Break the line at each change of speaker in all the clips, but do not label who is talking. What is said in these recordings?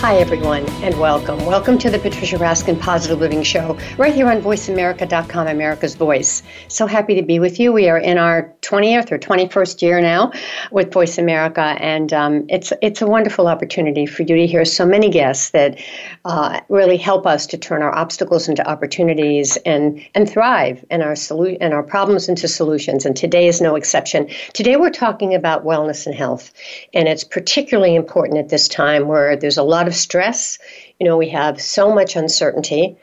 Hi, everyone, and welcome. Welcome to the Patricia Raskin Positive Living Show, right here on VoiceAmerica.com, America's Voice. So happy to be with you. We are in our 20th or 21st year now with Voice America, and um, it's it's a wonderful opportunity for you to hear so many guests that uh, really help us to turn our obstacles into opportunities and and thrive, and our solu- and our problems into solutions. And today is no exception. Today we're talking about wellness and health, and it's particularly important at this time where there's a lot lot of stress. You know, we have so much uncertainty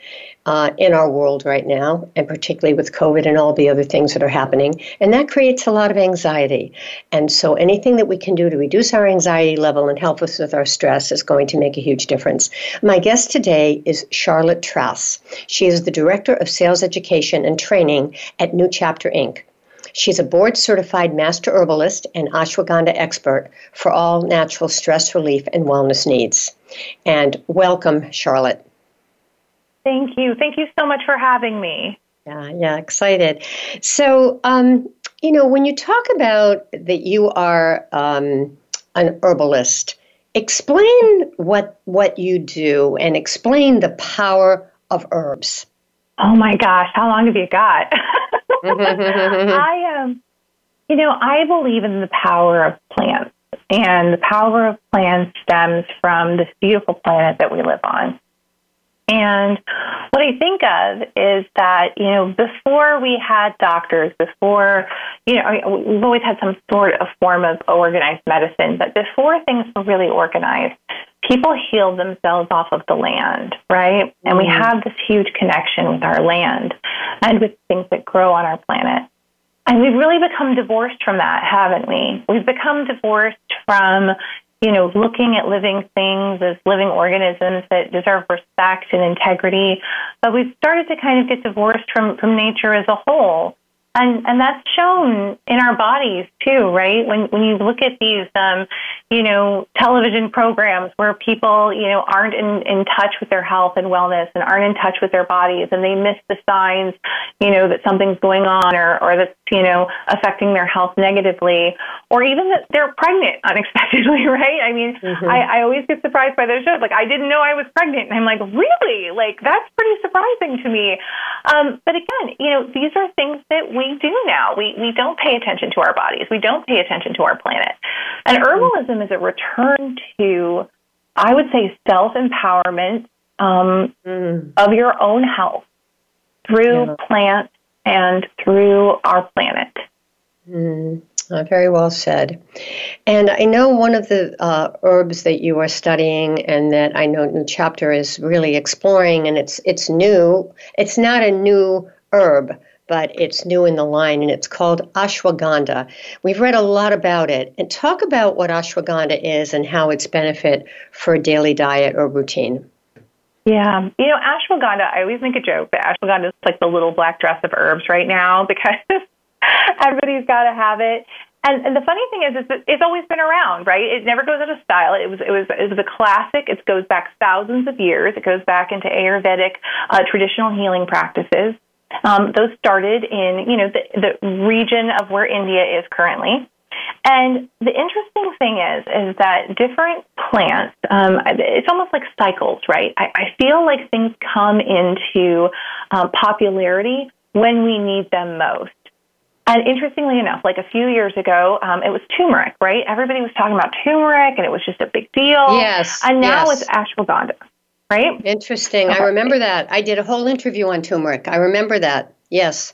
uh, in our world right now, and particularly with COVID and all the other things that are happening. And that creates a lot of anxiety. And so anything that we can do to reduce our anxiety level and help us with our stress is going to make a huge difference. My guest today is Charlotte Trass. She is the Director of Sales Education and Training at New Chapter Inc. She's a board certified master herbalist and ashwagandha expert for all natural stress relief and wellness needs. And welcome, Charlotte.
Thank you. Thank you so much for having me.
Yeah, yeah, excited. So, um, you know, when you talk about that you are um, an herbalist, explain what what you do and explain the power of herbs.
Oh my gosh, how long have you got? I um, you know, I believe in the power of plants, and the power of plants stems from this beautiful planet that we live on. And what I think of is that, you know, before we had doctors, before, you know, we've always had some sort of form of organized medicine, but before things were really organized, people healed themselves off of the land, right? And we mm-hmm. have this huge connection with our land and with things that grow on our planet. And we've really become divorced from that, haven't we? We've become divorced from, you know, looking at living things as living organisms that deserve respect and integrity. But we've started to kind of get divorced from, from nature as a whole and and that's shown in our bodies too, right? When when you look at these, um, you know, television programs where people, you know, aren't in in touch with their health and wellness and aren't in touch with their bodies, and they miss the signs, you know, that something's going on or or that's you know affecting their health negatively, or even that they're pregnant unexpectedly, right? I mean, mm-hmm. I, I always get surprised by those shows. Like I didn't know I was pregnant, and I'm like, really? Like that's pretty surprising to me. Um, but again, you know, these are things that we we do now. We, we don't pay attention to our bodies. We don't pay attention to our planet. And herbalism is a return to, I would say, self empowerment um, mm. of your own health through yeah. plants and through our planet.
Mm. Uh, very well said. And I know one of the uh, herbs that you are studying, and that I know New Chapter is really exploring, and it's it's new. It's not a new herb, but it's new in the line and it's called ashwagandha. We've read a lot about it. And talk about what ashwagandha is and how it's benefit for a daily diet or routine.
Yeah, you know, ashwagandha, I always make a joke that ashwagandha is like the little black dress of herbs right now because everybody's got to have it. And, and the funny thing is, is that it's always been around, right? It never goes out of style. It was, it was, it was a classic. It goes back thousands of years. It goes back into Ayurvedic uh, traditional healing practices. Um, those started in, you know, the, the region of where India is currently. And the interesting thing is, is that different plants, um, it's almost like cycles, right? I, I feel like things come into um, popularity when we need them most. And interestingly enough, like a few years ago, um, it was turmeric, right? Everybody was talking about turmeric, and it was just a big deal.
Yes.
And now
yes.
it's ashwagandha right?
Interesting. Okay. I remember that. I did a whole interview on turmeric. I remember that. Yes.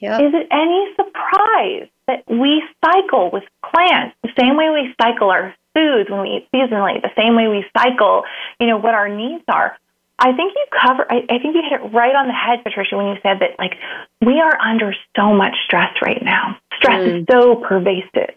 Yeah. Is it any surprise that we cycle with plants the same way we cycle our foods when we eat seasonally, the same way we cycle, you know, what our needs are? I think you cover. I, I think you hit it right on the head, Patricia, when you said that like we are under so much stress right now. Stress mm. is so pervasive.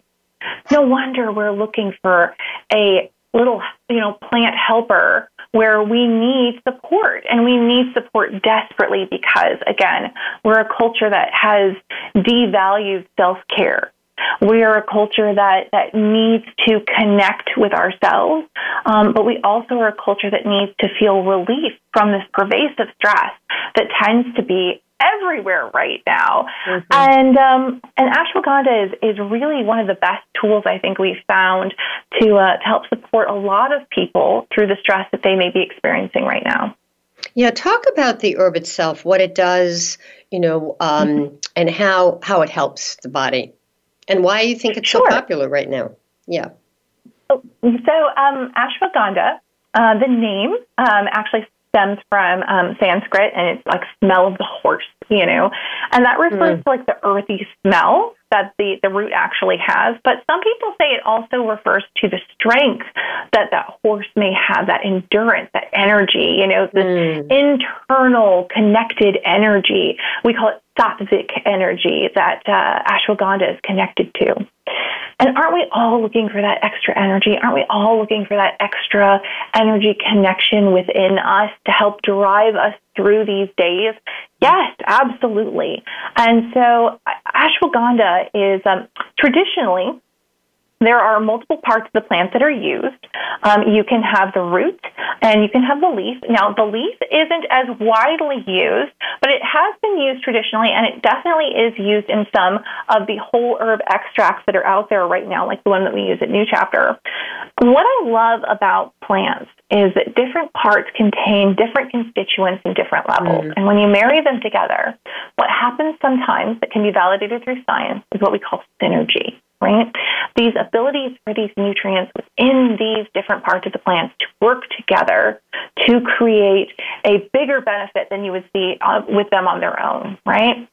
No wonder we're looking for a little, you know, plant helper where we need support and we need support desperately because again, we're a culture that has devalued self-care. We are a culture that, that needs to connect with ourselves, um, but we also are a culture that needs to feel relief from this pervasive stress that tends to be everywhere right now. Mm-hmm. And um, and ashwagandha is is really one of the best tools I think we've found to uh, to help support a lot of people through the stress that they may be experiencing right now.
Yeah, talk about the herb itself, what it does, you know, um, mm-hmm. and how how it helps the body, and why you think it's sure. so popular right now. Yeah.
So, um, ashwagandha, uh, the name um, actually stems from um, Sanskrit, and it's like smell of the horse, you know, and that refers mm. to like the earthy smell that the, the root actually has. But some people say it also refers to the strength that that horse may have, that endurance, that energy, you know, this mm. internal connected energy. We call it sattvic energy that uh, ashwagandha is connected to. And aren't we all looking for that extra energy? Aren't we all looking for that extra energy connection within us to help drive us through these days? Yes, absolutely. And so ashwagandha is um, traditionally there are multiple parts of the plant that are used. Um, you can have the root and you can have the leaf. Now, the leaf isn't as widely used, but it has been used traditionally, and it definitely is used in some of the whole herb extracts that are out there right now, like the one that we use at New Chapter. What I love about plants is that different parts contain different constituents in different levels. Mm. And when you marry them together, what happens sometimes that can be validated through science is what we call synergy right? These abilities for these nutrients within these different parts of the plants to work together to create a bigger benefit than you would see uh, with them on their own, right?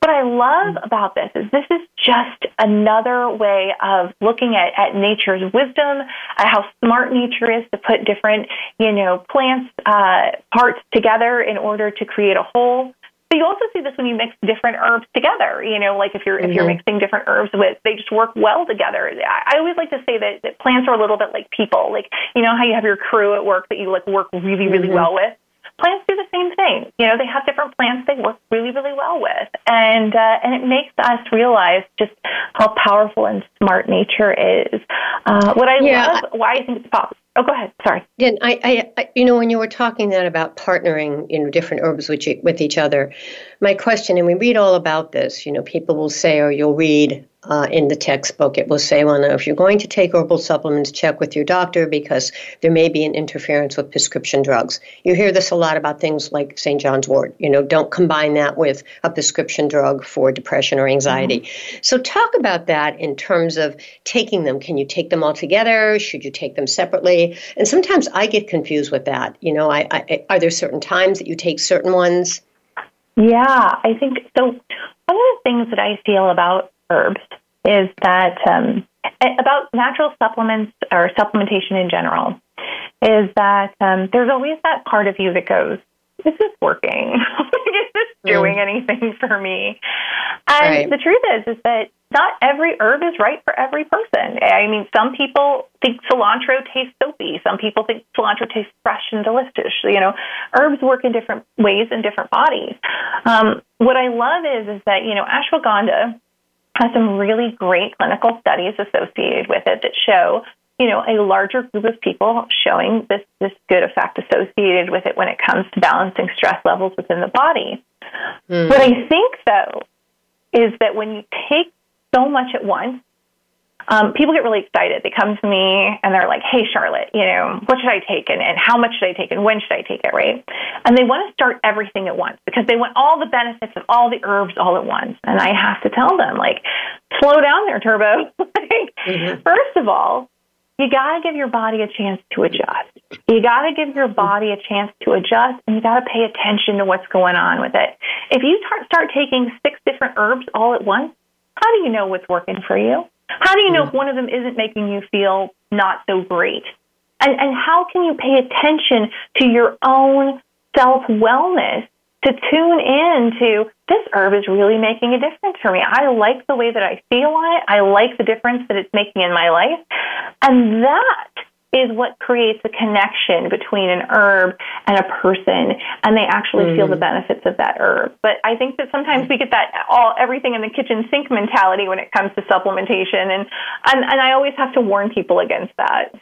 What I love about this is this is just another way of looking at, at nature's wisdom, how smart nature is to put different, you know, plants, uh, parts together in order to create a whole. So you also see this when you mix different herbs together. You know, like if you're mm-hmm. if you're mm-hmm. mixing different herbs with, they just work well together. I, I always like to say that, that plants are a little bit like people. Like you know how you have your crew at work that you like work really really mm-hmm. well with. Plants do the same thing. You know, they have different plants they work really really well with, and uh, and it makes us realize just how powerful and smart nature is. Uh, what I yeah. love, why I think it's popular Oh, go ahead. Sorry.
Yeah, I, I, I, you know, when you were talking that about partnering, you know, different herbs with, with each other, my question, and we read all about this, you know, people will say, or you'll read uh, in the textbook, it will say, well, now, if you're going to take herbal supplements, check with your doctor because there may be an interference with prescription drugs. You hear this a lot about things like St. John's wort. You know, don't combine that with a prescription drug for depression or anxiety. Mm-hmm. So, talk about that in terms of taking them. Can you take them all together? Should you take them separately? And sometimes I get confused with that. You know, I, I, are there certain times that you take certain ones?
Yeah, I think so. One of the things that I feel about herbs is that um, about natural supplements or supplementation in general is that um, there's always that part of you that goes, is this working? is this mm. doing mm. anything for me? And right. the truth is, is that not every herb is right for every person. I mean, some people think cilantro tastes soapy. Some people think cilantro tastes fresh and delicious. You know, herbs work in different ways in different bodies. Um, what I love is, is that, you know, ashwagandha has some really great clinical studies associated with it that show you know, a larger group of people showing this, this good effect associated with it when it comes to balancing stress levels within the body. Mm. What I think, though, is that when you take so much at once, um, people get really excited. They come to me and they're like, "Hey, Charlotte, you know, what should I take and, and how much should I take and when should I take it?" Right? And they want to start everything at once because they want all the benefits of all the herbs all at once. And I have to tell them, like, slow down there, Turbo. like, mm-hmm. First of all, you got to give your body a chance to adjust. You got to give your body a chance to adjust and you got to pay attention to what's going on with it. If you start taking six different herbs all at once, how do you know what's working for you? How do you know if one of them isn't making you feel not so great? And, and how can you pay attention to your own self wellness to tune in to this herb is really making a difference for me. I like the way that I feel on it. I like the difference that it's making in my life. And that is what creates a connection between an herb and a person and they actually mm. feel the benefits of that herb. But I think that sometimes we get that all everything in the kitchen sink mentality when it comes to supplementation and and, and I always have to warn people against that.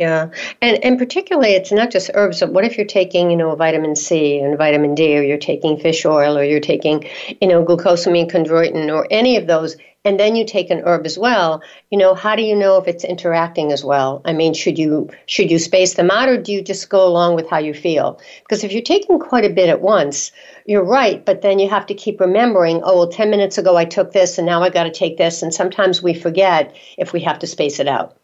Yeah, and and particularly, it's not just herbs. But what if you're taking, you know, vitamin C and vitamin D, or you're taking fish oil, or you're taking, you know, glucosamine chondroitin, or any of those, and then you take an herb as well. You know, how do you know if it's interacting as well? I mean, should you should you space them out, or do you just go along with how you feel? Because if you're taking quite a bit at once, you're right. But then you have to keep remembering. Oh, well, ten minutes ago I took this, and now I got to take this, and sometimes we forget if we have to space it out.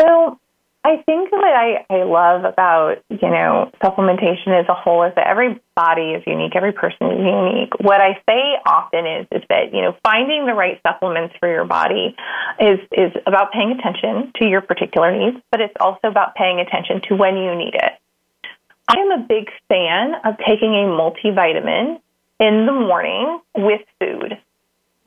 So I think what I, I love about, you know, supplementation as a whole is that every body is unique, every person is unique. What I say often is is that, you know, finding the right supplements for your body is is about paying attention to your particular needs, but it's also about paying attention to when you need it. I am a big fan of taking a multivitamin in the morning with food.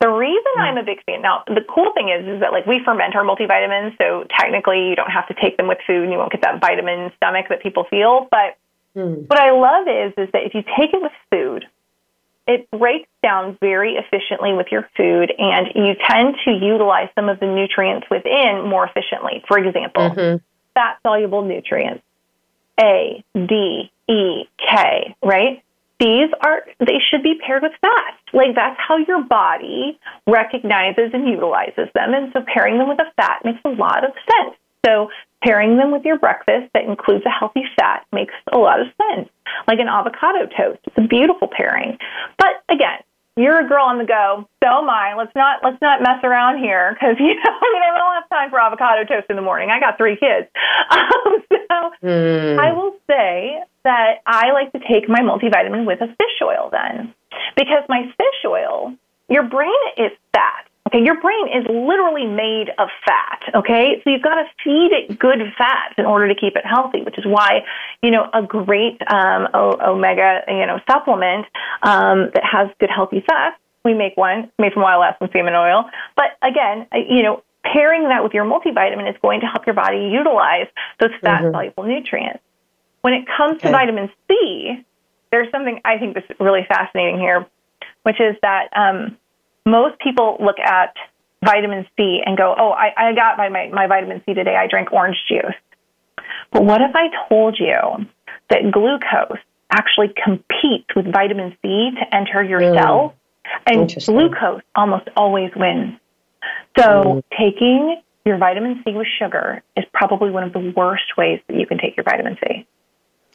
The reason. I'm a big fan now, the cool thing is, is that like we ferment our multivitamins, so technically you don't have to take them with food, and you won't get that vitamin stomach that people feel. But mm. what I love is, is that if you take it with food, it breaks down very efficiently with your food, and you tend to utilize some of the nutrients within more efficiently. For example, mm-hmm. fat soluble nutrients, A, D, E, K, right? These are they should be paired with fat. Like that's how your body recognizes and utilizes them. And so pairing them with a fat makes a lot of sense. So pairing them with your breakfast that includes a healthy fat makes a lot of sense. Like an avocado toast. It's a beautiful pairing. But again, you're a girl on the go. So am I. Let's not let's not mess around here because you know we don't have time for avocado toast in the morning. I got three kids, um, so mm. I will say that I like to take my multivitamin with a fish oil then, because my fish oil, your brain is fat. Okay, your brain is literally made of fat. Okay, so you've got to feed it good fats in order to keep it healthy, which is why you know a great um, omega you know supplement um, that has good healthy fats. We make one made from wild Alaskan salmon oil, but again, you know pairing that with your multivitamin is going to help your body utilize those fat soluble mm-hmm. nutrients. When it comes okay. to vitamin C, there's something I think that's really fascinating here, which is that um, most people look at vitamin C and go, oh, I, I got my, my, my vitamin C today. I drank orange juice. But what if I told you that glucose actually competes with vitamin C to enter your mm. cells? And glucose almost always wins. So mm. taking your vitamin C with sugar is probably one of the worst ways that you can take your vitamin C.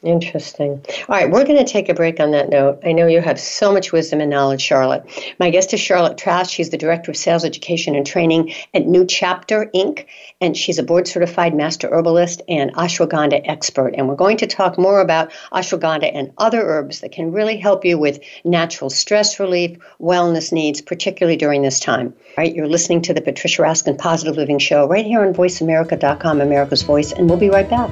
Interesting. All right, we're going to take a break on that note. I know you have so much wisdom and knowledge, Charlotte. My guest is Charlotte Trass. She's the Director of Sales Education and Training at New Chapter Inc., and she's a board certified master herbalist and ashwagandha expert. And we're going to talk more about ashwagandha and other herbs that can really help you with natural stress relief, wellness needs, particularly during this time. All right, you're listening to the Patricia Raskin Positive Living Show right here on VoiceAmerica.com, America's Voice, and we'll be right back.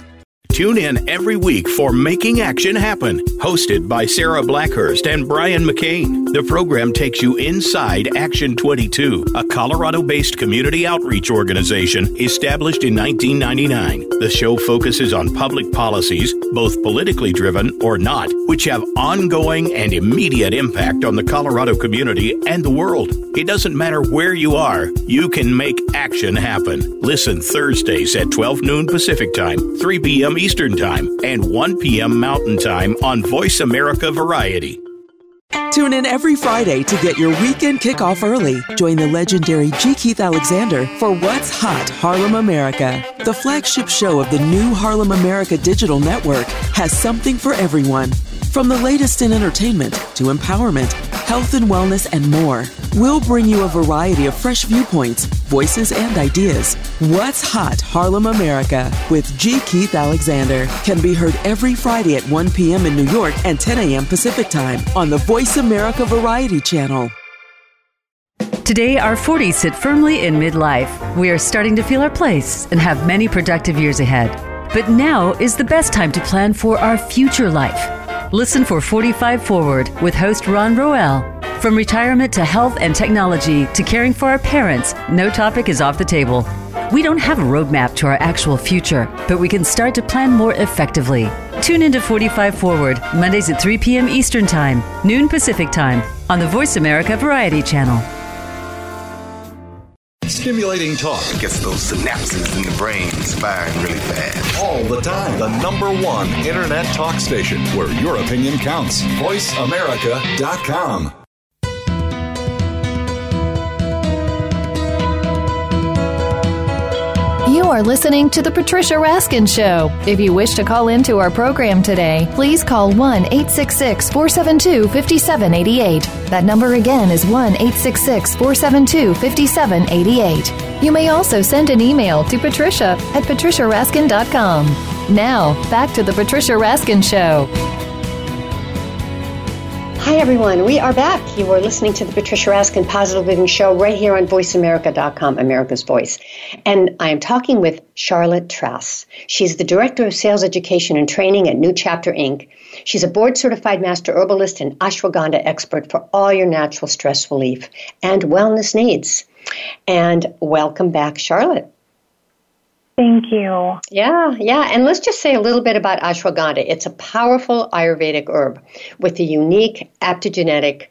Tune in every week for Making Action Happen, hosted by Sarah Blackhurst and Brian McCain. The program takes you inside Action 22, a Colorado based community outreach organization established in 1999. The show focuses on public policies, both politically driven or not, which have ongoing and immediate impact on the Colorado community and the world. It doesn't matter where you are, you can make action happen. Listen Thursdays at 12 noon Pacific Time, 3 p.m. Eastern Time, and 1 p.m. Mountain Time on Voice America Variety.
Tune in every Friday to get your weekend kickoff early. Join the legendary G. Keith Alexander for What's Hot Harlem America. The flagship show of the new Harlem America Digital Network has something for everyone. From the latest in entertainment to empowerment, health and wellness, and more, we'll bring you a variety of fresh viewpoints, voices, and ideas. What's Hot Harlem America with G. Keith Alexander can be heard every Friday at 1 p.m. in New York and 10 a.m. Pacific Time on the Voice America Variety Channel.
Today, our 40s sit firmly in midlife. We are starting to feel our place and have many productive years ahead. But now is the best time to plan for our future life. Listen for 45 Forward with host Ron Roel. From retirement to health and technology to caring for our parents, no topic is off the table. We don't have a roadmap to our actual future, but we can start to plan more effectively. Tune into 45 Forward, Mondays at 3 p.m. Eastern Time, noon Pacific Time, on the Voice America Variety Channel.
Stimulating talk
gets those synapses in the brain firing really fast.
All the time. The number one internet talk station where your opinion counts. VoiceAmerica.com.
You are listening to The Patricia Raskin Show. If you wish to call into our program today, please call 1 866 472 5788. That number again is 1 866 472 5788. You may also send an email to patricia at patriciaraskin.com. Now, back to The Patricia Raskin Show.
Hi, everyone. We are back. You are listening to the Patricia Raskin Positive Living Show right here on VoiceAmerica.com, America's Voice. And I am talking with Charlotte Trass. She's the Director of Sales Education and Training at New Chapter Inc. She's a board certified master herbalist and ashwagandha expert for all your natural stress relief and wellness needs. And welcome back, Charlotte.
Thank you.
Yeah, yeah. And let's just say a little bit about ashwagandha. It's a powerful Ayurvedic herb with a unique adaptogenic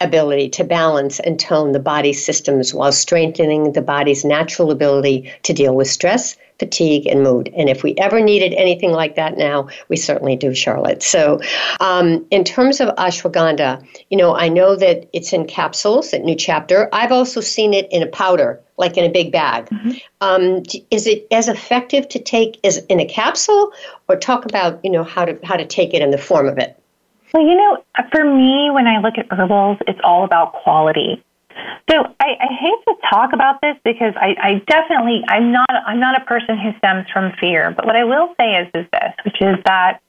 ability to balance and tone the body's systems while strengthening the body's natural ability to deal with stress, fatigue, and mood. And if we ever needed anything like that now, we certainly do, Charlotte. So, um, in terms of ashwagandha, you know, I know that it's in capsules at New Chapter. I've also seen it in a powder, like in a big bag. Mm-hmm. Um, is it as effective to take as in a capsule, or talk about you know how to how to take it in the form of it?
Well, you know, for me, when I look at herbals, it's all about quality. So I, I hate to talk about this because I, I definitely I'm not I'm not a person who stems from fear. But what I will say is is this, which is that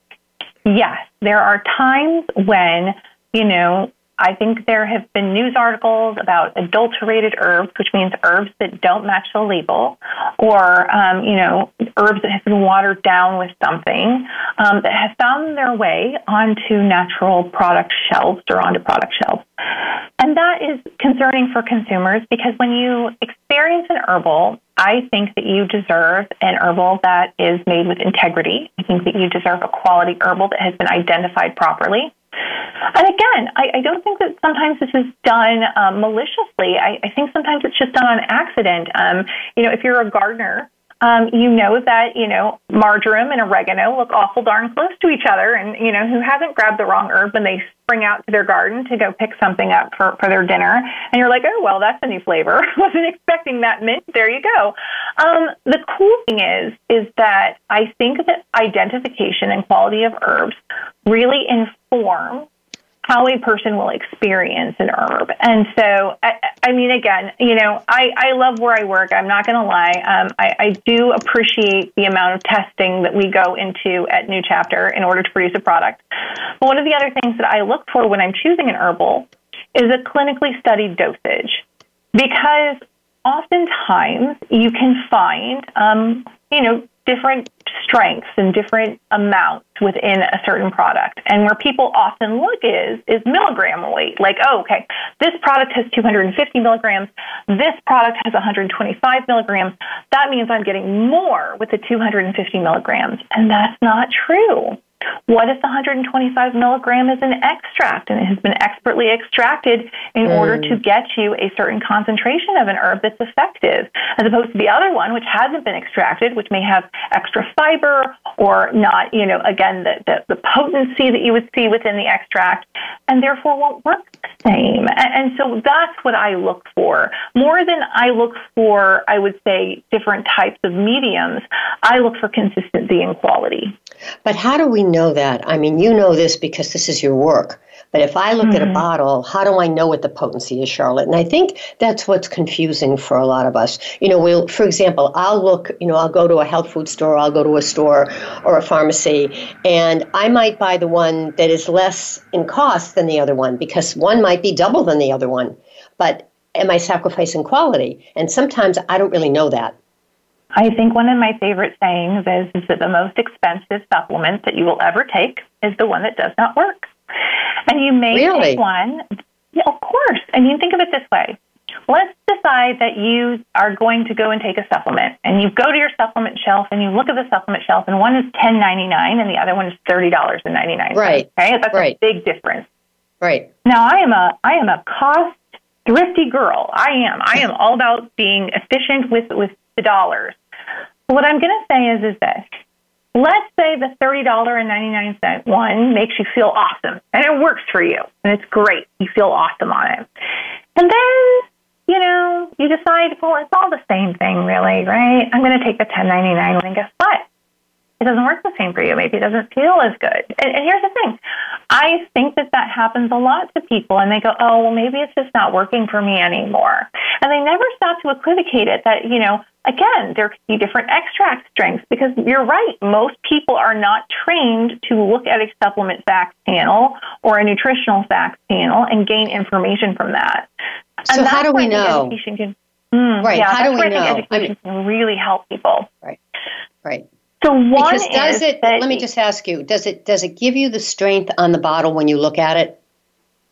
yes, there are times when you know I think there have been news articles about adulterated herbs, which means herbs that don't match the label, or um, you know herbs that have been watered down with something um, that have found their way onto natural product shelves or onto product shelves. And that is concerning for consumers because when you experience an herbal, I think that you deserve an herbal that is made with integrity. I think that you deserve a quality herbal that has been identified properly. And again, I, I don't think that sometimes this is done um, maliciously. I, I think sometimes it's just done on accident. Um, you know, if you're a gardener, um, you know that you know marjoram and oregano look awful darn close to each other, and you know who hasn't grabbed the wrong herb when they spring out to their garden to go pick something up for for their dinner, and you're like, oh well, that's a new flavor. Wasn't expecting that mint. There you go. Um, the cool thing is is that I think that identification and quality of herbs really inform how a person will experience an herb. And so, I, I mean, again, you know, I, I love where I work. I'm not going to lie. Um, I, I do appreciate the amount of testing that we go into at New Chapter in order to produce a product. But one of the other things that I look for when I'm choosing an herbal is a clinically studied dosage. Because oftentimes you can find, um, you know, different strengths and different amounts within a certain product. And where people often look is is milligram weight. Like, oh, okay, this product has 250 milligrams. This product has 125 milligrams. That means I'm getting more with the 250 milligrams. And that's not true. What if the 125 milligram is an extract and it has been expertly extracted in mm. order to get you a certain concentration of an herb that's effective, as opposed to the other one, which hasn't been extracted, which may have extra fiber or not, you know, again, the, the, the potency that you would see within the extract, and therefore won't work the same. And, and so that's what I look for. More than I look for, I would say, different types of mediums, I look for consistency and quality.
But how do we know that? I mean, you know this because this is your work. But if I look mm-hmm. at a mm-hmm. bottle, how do I know what the potency is, Charlotte? And I think that's what's confusing for a lot of us. You know, we'll, for example, I'll look, you know, I'll go to a health food store, I'll go to a store or a pharmacy, and I might buy the one that is less in cost than the other one because one might be double than the other one. But am I sacrificing quality? And sometimes I don't really know that.
I think one of my favorite sayings is, is that the most expensive supplement that you will ever take is the one that does not work. And you may
really?
take one, yeah, of course. I mean, think of it this way. Let's decide that you are going to go and take a supplement, and you go to your supplement shelf and you look at the supplement shelf, and one is ten ninety nine, and the other one is thirty dollars and ninety nine.
Right.
Okay, that's
right.
a big difference.
Right.
Now, I am a I am a cost thrifty girl. I am. I am all about being efficient with with the dollars. What I'm going to say is is this. Let's say the $30.99 one makes you feel awesome and it works for you and it's great. You feel awesome on it. And then, you know, you decide, well, it's all the same thing really, right? I'm going to take the 1099 one and guess what? It doesn't work the same for you. Maybe it doesn't feel as good. And, and here's the thing. I think that that happens a lot to people and they go, oh, well, maybe it's just not working for me anymore. And they never stop to equivocate it that, you know, again, there could be different extract strengths because you're right. Most people are not trained to look at a supplement facts panel or a nutritional facts panel and gain information from that.
So
and
how do we know?
Education can, mm,
right.
Yeah,
how do we know?
education I mean, can really help people.
Right. Right.
So one
because does it?
That,
let me just ask you: Does it does it give you the strength on the bottle when you look at it?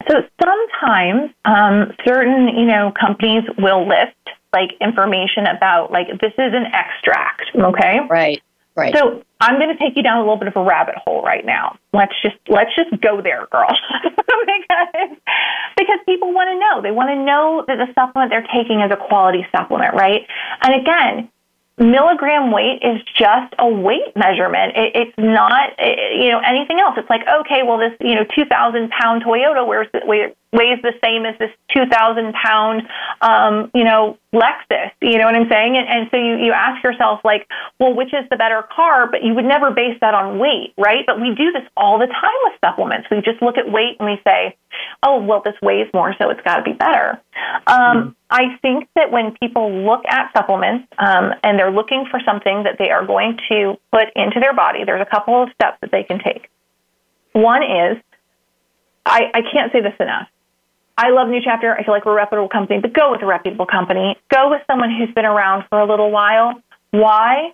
So sometimes um, certain you know companies will list like information about like this is an extract, okay?
Right. Right.
So I'm going to take you down a little bit of a rabbit hole right now. Let's just let's just go there, girl, because because people want to know. They want to know that the supplement they're taking is a quality supplement, right? And again, milligram weight is just a weight measurement. It, it's not, it, you know, anything else. It's like, okay, well, this, you know, 2,000 pound Toyota weighs, weighs the same as this 2,000 pound, um, you know, Lexus. You know what I'm saying? And, and so you, you ask yourself, like, well, which is the better car? But you would never base that on weight, right? But we do this all the time with supplements. We just look at weight and we say, oh, well, this weighs more, so it's got to be better. Um, mm-hmm. I think that when people look at supplements um, and they're looking for something that they are going to put into their body, there's a couple of steps that they can take. One is, I, I can't say this enough. I love New Chapter. I feel like we're a reputable company, but go with a reputable company. Go with someone who's been around for a little while. Why?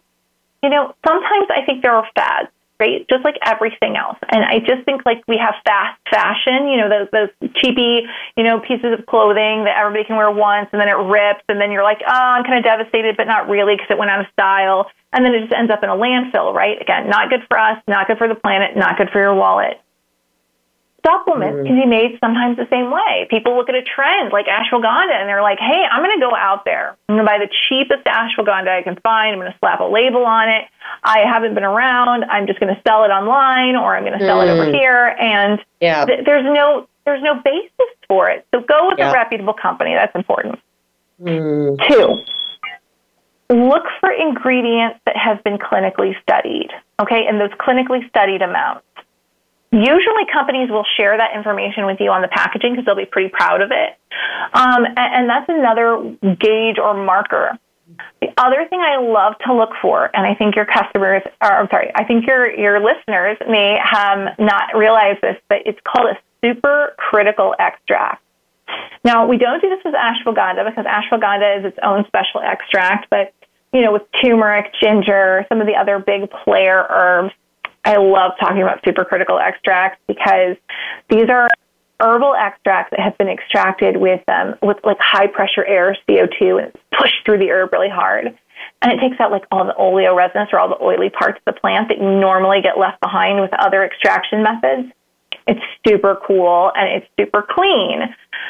You know, sometimes I think there are fads right? Just like everything else. And I just think like we have fast fashion, you know, those those cheapy, you know, pieces of clothing that everybody can wear once and then it rips and then you're like, oh, I'm kind of devastated, but not really because it went out of style. And then it just ends up in a landfill, right? Again, not good for us, not good for the planet, not good for your wallet supplements mm-hmm. can be made sometimes the same way. People look at a trend like ashwagandha and they're like, hey, I'm going to go out there. I'm going to buy the cheapest ashwagandha I can find. I'm going to slap a label on it. I haven't been around. I'm just going to sell it online or I'm going to sell mm. it over mm. here. And
yeah.
th- there's no there's no basis for it. So go with yeah. a reputable company. That's important.
Mm.
Two, look for ingredients that have been clinically studied. Okay, and those clinically studied amounts. Usually, companies will share that information with you on the packaging because they'll be pretty proud of it. Um, and, and that's another gauge or marker. The other thing I love to look for, and I think your customers, or I'm sorry, I think your your listeners may have not realized this, but it's called a super critical extract. Now, we don't do this with ashwagandha because ashwagandha is its own special extract, but you know, with turmeric, ginger, some of the other big player herbs, I love talking about supercritical extracts because these are herbal extracts that have been extracted with um, with like high pressure air CO2 and it's pushed through the herb really hard. And it takes out like all the oleoresins or all the oily parts of the plant that you normally get left behind with other extraction methods. It's super cool and it's super clean.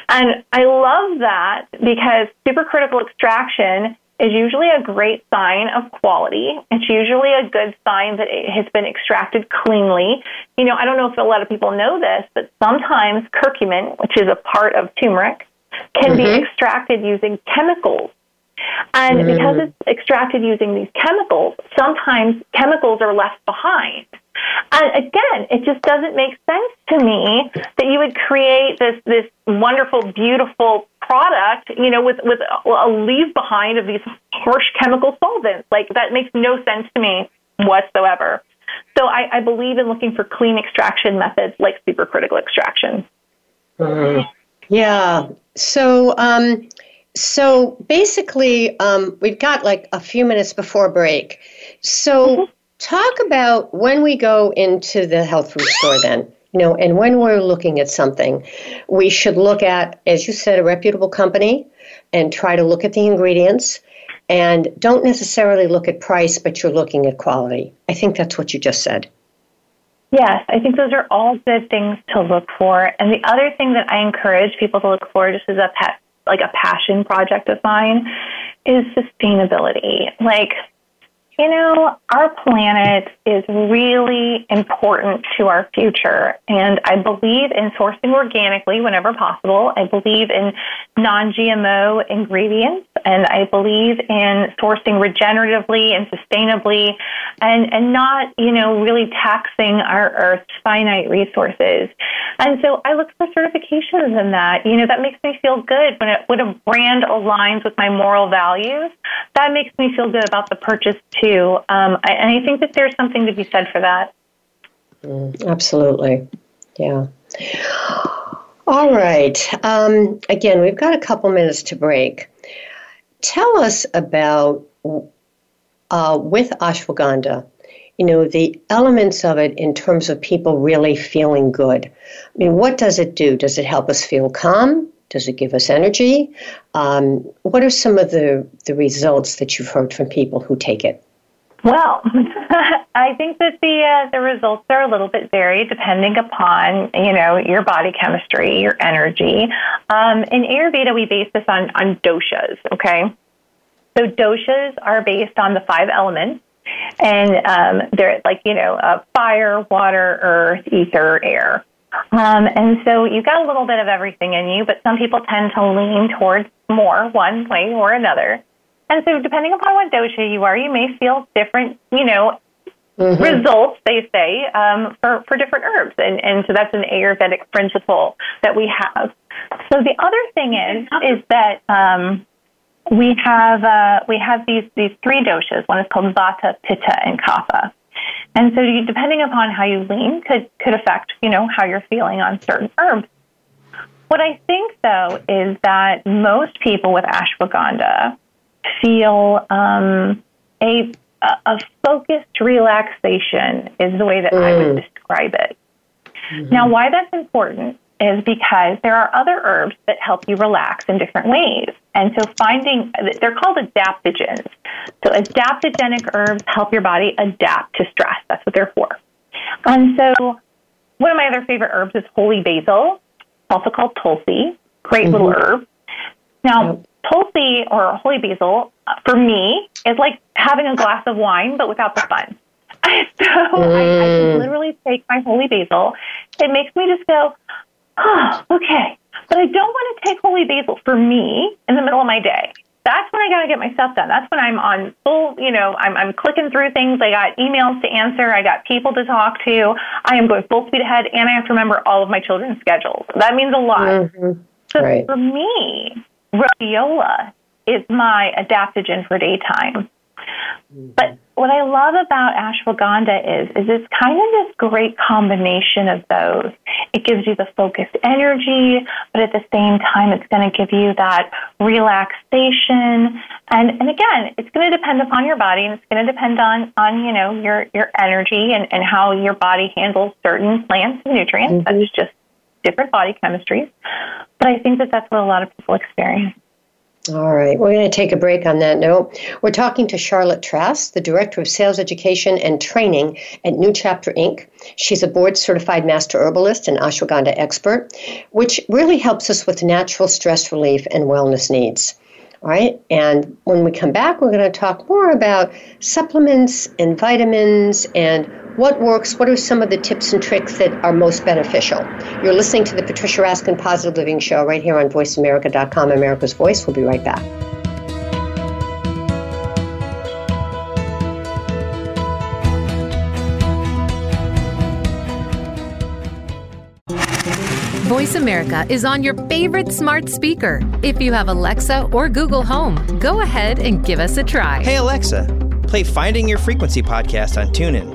And I love that because supercritical extraction is usually a great sign of quality. It's usually a good sign that it has been extracted cleanly. You know, I don't know if a lot of people know this, but sometimes curcumin, which is a part of turmeric, can mm-hmm. be extracted using chemicals. And mm-hmm. because it's extracted using these chemicals, sometimes chemicals are left behind. And again, it just doesn't make sense to me that you would create this this wonderful, beautiful product, you know, with with a, a leave behind of these harsh chemical solvents. Like that makes no sense to me whatsoever. So I, I believe in looking for clean extraction methods like supercritical extraction.
Mm-hmm. Yeah. So um, So basically, um, we've got like a few minutes before break. So mm-hmm. Talk about when we go into the health food store then. You know, and when we're looking at something, we should look at, as you said, a reputable company and try to look at the ingredients and don't necessarily look at price, but you're looking at quality. I think that's what you just said.
Yes, I think those are all good things to look for. And the other thing that I encourage people to look for, just as a pet, like a passion project of mine, is sustainability. Like you know, our planet is really important to our future, and I believe in sourcing organically whenever possible. I believe in non GMO ingredients, and I believe in sourcing regeneratively and sustainably, and, and not, you know, really taxing our Earth's finite resources. And so I look for certifications in that. You know, that makes me feel good when, it, when a brand aligns with my moral values. That makes me feel good about the purchase too. Um, I, and I think that there's something to be said for that.
Mm, absolutely. Yeah. All right. Um, again, we've got a couple minutes to break. Tell us about uh, with ashwagandha, you know, the elements of it in terms of people really feeling good. I mean, what does it do? Does it help us feel calm? Does it give us energy? Um, what are some of the, the results that you've heard from people who take it?
Well, I think that the uh, the results are a little bit varied depending upon you know your body chemistry, your energy. Um, in Ayurveda, we base this on on doshas. Okay, so doshas are based on the five elements, and um, they're like you know uh, fire, water, earth, ether, air. Um, and so you've got a little bit of everything in you, but some people tend to lean towards more one way or another. And so, depending upon what dosha you are, you may feel different, you know, mm-hmm. results, they say, um, for, for different herbs. And, and so that's an Ayurvedic principle that we have. So the other thing is, is that um, we have uh, we have these these three doshas. One is called Vata, Pitta, and Kapha. And so, you, depending upon how you lean, could could affect you know how you're feeling on certain herbs. What I think though is that most people with ashwagandha feel um, a a focused relaxation is the way that mm. I would mm. describe it. Mm-hmm. Now, why that's important is because there are other herbs that help you relax in different ways. And so finding, they're called adaptogens. So adaptogenic herbs help your body adapt to stress. That's what they're for. And so one of my other favorite herbs is holy basil, also called tulsi. Great mm-hmm. little herb. Now, yep. Tulsi or holy basil, for me, is like having a glass of wine, but without the fun. so mm. I, I can literally take my holy basil. It makes me just go, oh, okay. But I don't want to take holy basil for me in the middle of my day. That's when I got to get my stuff done. That's when I'm on full, you know, I'm, I'm clicking through things. I got emails to answer. I got people to talk to. I am going full speed ahead, and I have to remember all of my children's schedules. That means a lot. Mm-hmm. So right. for me, rhodiola is my adaptogen for daytime. But what I love about ashwagandha is, is it's kind of this great combination of those. It gives you the focused energy, but at the same time, it's going to give you that relaxation. And, and again, it's going to depend upon your body and it's going to depend on, on, you know, your, your energy and, and how your body handles certain plants and nutrients. Mm-hmm. That's just different body chemistries. But I think that that's what a lot of people experience.
All right, we're going to take a break on that note. We're talking to Charlotte Trass, the Director of Sales Education and Training at New Chapter Inc. She's a board certified master herbalist and ashwagandha expert, which really helps us with natural stress relief and wellness needs. All right, and when we come back, we're going to talk more about supplements and vitamins and what works, what are some of the tips and tricks that are most beneficial. You're listening to the Patricia Raskin Positive Living Show right here on VoiceAmerica.com, America's Voice. We'll be right back.
Voice America is on your favorite smart speaker. If you have Alexa or Google Home, go ahead and give us a try.
Hey, Alexa, play Finding Your Frequency podcast on TuneIn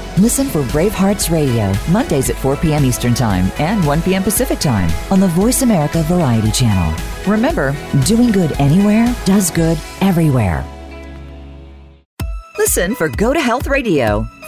Listen for Bravehearts Radio, Mondays at 4 p.m. Eastern Time and 1 p.m. Pacific Time on the Voice America Variety Channel. Remember, doing good anywhere does good everywhere. Listen for Go to Health Radio,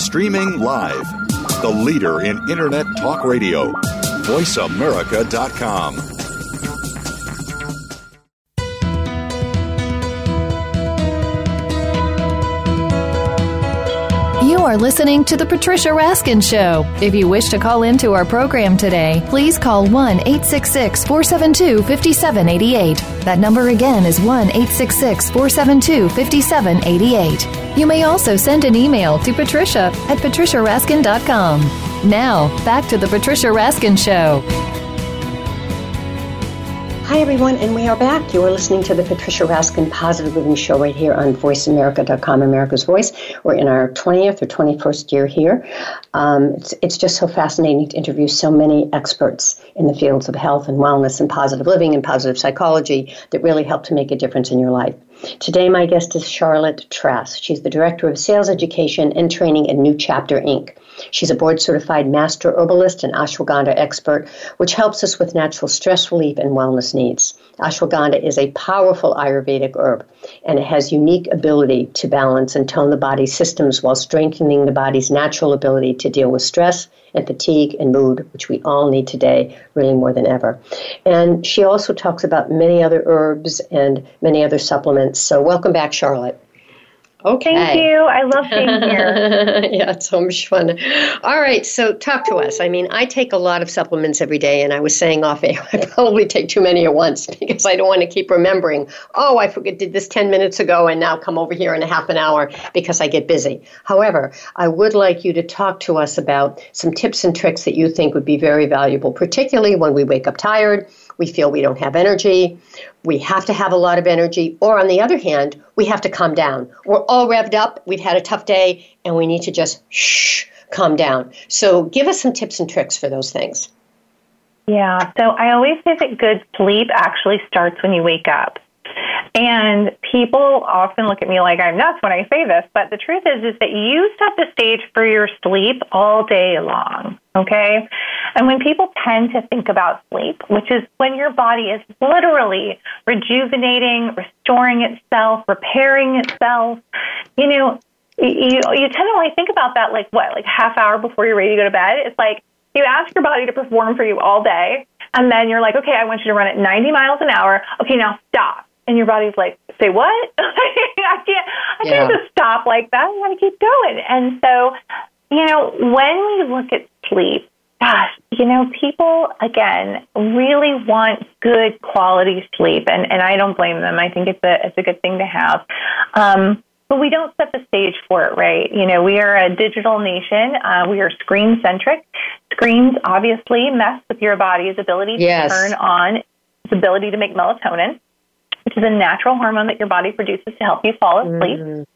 Streaming live, the leader in Internet talk radio, voiceamerica.com.
You are listening to The Patricia Raskin Show. If you wish to call into our program today, please call 1 866 472 5788. That number again is 1 866 472 5788. You may also send an email to patricia at patriciaraskin.com. Now, back to The Patricia Raskin Show.
Hi, everyone, and we are back. You are listening to the Patricia Raskin Positive Living Show right here on VoiceAmerica.com, America's Voice. We're in our 20th or 21st year here. Um, it's, it's just so fascinating to interview so many experts in the fields of health and wellness and positive living and positive psychology that really help to make a difference in your life. Today, my guest is Charlotte Trass. She's the Director of Sales Education and Training at New Chapter Inc. She's a board certified master herbalist and ashwagandha expert, which helps us with natural stress relief and wellness needs. Ashwagandha is a powerful Ayurvedic herb, and it has unique ability to balance and tone the body's systems while strengthening the body's natural ability to deal with stress and fatigue and mood, which we all need today, really more than ever. And she also talks about many other herbs and many other supplements. So, welcome back, Charlotte.
Okay. Thank you. I love being here.
yeah, it's so much fun. All right, so talk to us. I mean, I take a lot of supplements every day, and I was saying off air, I probably take too many at once because I don't want to keep remembering, oh, I forget, did this 10 minutes ago, and now come over here in a half an hour because I get busy. However, I would like you to talk to us about some tips and tricks that you think would be very valuable, particularly when we wake up tired we feel we don't have energy, we have to have a lot of energy, or on the other hand, we have to calm down. We're all revved up, we've had a tough day, and we need to just shh, calm down. So give us some tips and tricks for those things.
Yeah, so I always say that good sleep actually starts when you wake up. And people often look at me like I'm nuts when I say this, but the truth is is that you set the stage for your sleep all day long. Okay? And when people tend to think about sleep, which is when your body is literally rejuvenating, restoring itself, repairing itself, you know, you you tend to only think about that like what, like half hour before you're ready to go to bed. It's like you ask your body to perform for you all day, and then you're like, okay, I want you to run at 90 miles an hour. Okay, now stop and your body's like, say what? I can't, I yeah. can't just stop like that. I want to keep going. And so, you know, when we look at sleep, gosh, you know, people again really want good quality sleep, and and I don't blame them. I think it's a it's a good thing to have. Um, but we don't set the stage for it right. You know, we are a digital nation. Uh, we are screen centric. Screens obviously mess with your body's ability
yes.
to turn on its ability to make melatonin which is a natural hormone that your body produces to help you fall asleep. Mm.